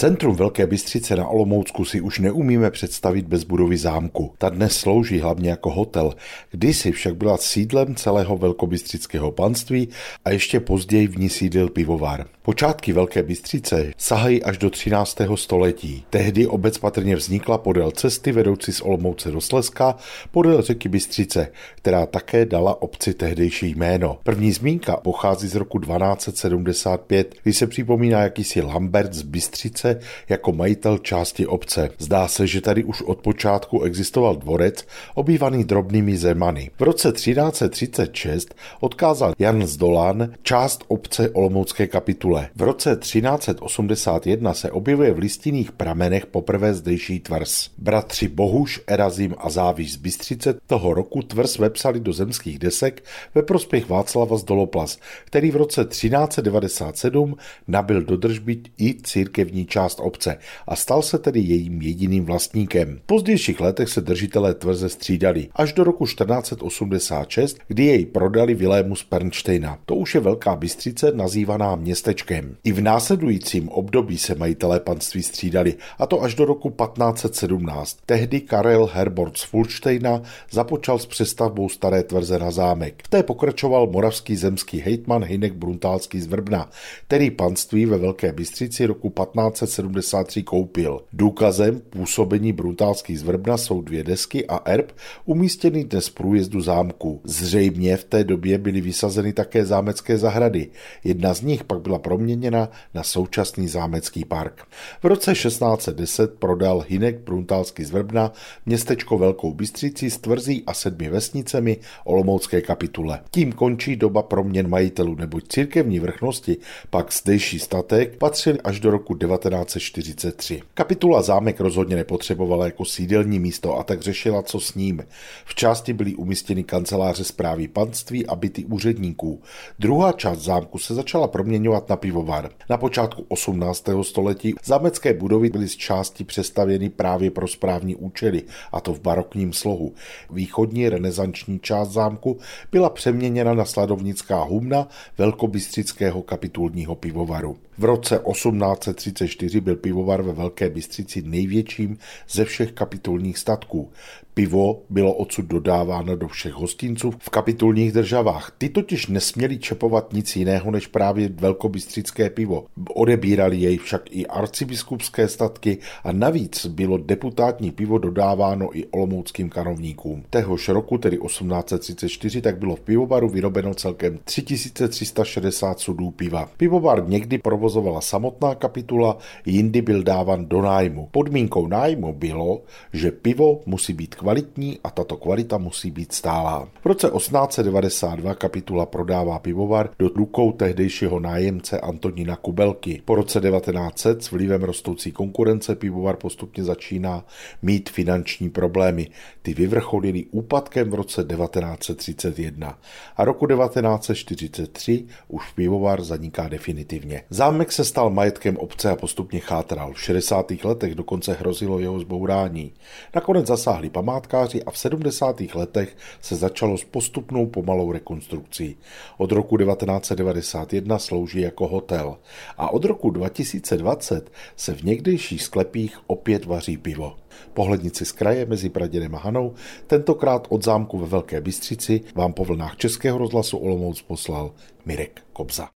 Centrum Velké Bystřice na Olomoucku si už neumíme představit bez budovy zámku. Ta dnes slouží hlavně jako hotel, kdysi však byla sídlem celého velkobystřického panství a ještě později v ní sídlil pivovar. Počátky Velké Bystřice sahají až do 13. století. Tehdy obec patrně vznikla podél cesty vedoucí z Olomouce do Slezska podél řeky Bystřice, která také dala obci tehdejší jméno. První zmínka pochází z roku 1275, kdy se připomíná jakýsi Lambert z Bystřice, jako majitel části obce. Zdá se, že tady už od počátku existoval dvorec, obývaný drobnými zemany. V roce 1336 odkázal Jan Zdolán část obce Olomoucké kapitule. V roce 1381 se objevuje v listinných pramenech poprvé zdejší tvrz. Bratři Bohuš, Erazim a Záviš z Bystřice toho roku tvrz vepsali do zemských desek ve prospěch Václava z Doloplas, který v roce 1397 nabil do držby i církevní část část obce a stal se tedy jejím jediným vlastníkem. V pozdějších letech se držitelé tvrze střídali až do roku 1486, kdy jej prodali Vilému z Pernštejna. To už je Velká Bystřice nazývaná městečkem. I v následujícím období se majitelé panství střídali, a to až do roku 1517. Tehdy Karel Herbort z Fulštejna započal s přestavbou staré tvrze na zámek. V té pokračoval moravský zemský hejtman Hinek Bruntálský z Vrbna, který panství ve Velké Bystřici roku 15 1973 koupil. Důkazem působení brutálských zvrbna jsou dvě desky a erb umístěný dnes v průjezdu zámku. Zřejmě v té době byly vysazeny také zámecké zahrady. Jedna z nich pak byla proměněna na současný zámecký park. V roce 1610 prodal Hinek Bruntálský zvrbna městečko Velkou Bystřici s tvrzí a sedmi vesnicemi Olomoucké kapitule. Tím končí doba proměn majitelů, neboť církevní vrchnosti pak zdejší statek patřil až do roku 19 1943. Kapitula zámek rozhodně nepotřebovala jako sídelní místo a tak řešila, co s ním. V části byly umístěny kanceláře zprávy panství a byty úředníků. Druhá část zámku se začala proměňovat na pivovar. Na počátku 18. století zámecké budovy byly z části přestavěny právě pro správní účely, a to v barokním slohu. Východní renesanční část zámku byla přeměněna na sladovnická humna velkobystrického kapitulního pivovaru. V roce 1834 byl pivovar ve Velké Bystřici největším ze všech kapitulních statků. Pivo bylo odsud dodáváno do všech hostinců v kapitulních državách. Ty totiž nesměli čepovat nic jiného než právě velkobystrické pivo. Odebírali jej však i arcibiskupské statky a navíc bylo deputátní pivo dodáváno i olomouckým kanovníkům. Téhož roku, tedy 1834, tak bylo v pivovaru vyrobeno celkem 3360 sudů piva. Pivovar někdy provozovala samotná kapitula, jindy byl dáván do nájmu. Podmínkou nájmu bylo, že pivo musí být kvalitní a tato kvalita musí být stálá. V roce 1892 kapitula prodává pivovar do rukou tehdejšího nájemce Antonína Kubelky. Po roce 1900 s vlivem rostoucí konkurence pivovar postupně začíná mít finanční problémy. Ty vyvrcholily úpadkem v roce 1931 a roku 1943 už pivovar zaniká definitivně. Zámek se stal majetkem obce a postupně chátral. V 60. letech dokonce hrozilo jeho zbourání. Nakonec zasáhli památkáři a v 70. letech se začalo s postupnou pomalou rekonstrukcí. Od roku 1991 slouží jako hotel a od roku 2020 se v někdejších sklepích opět vaří pivo. Pohlednici z kraje mezi Praděnem a Hanou, tentokrát od zámku ve Velké Bystřici, vám po vlnách Českého rozhlasu Olomouc poslal Mirek Kobza.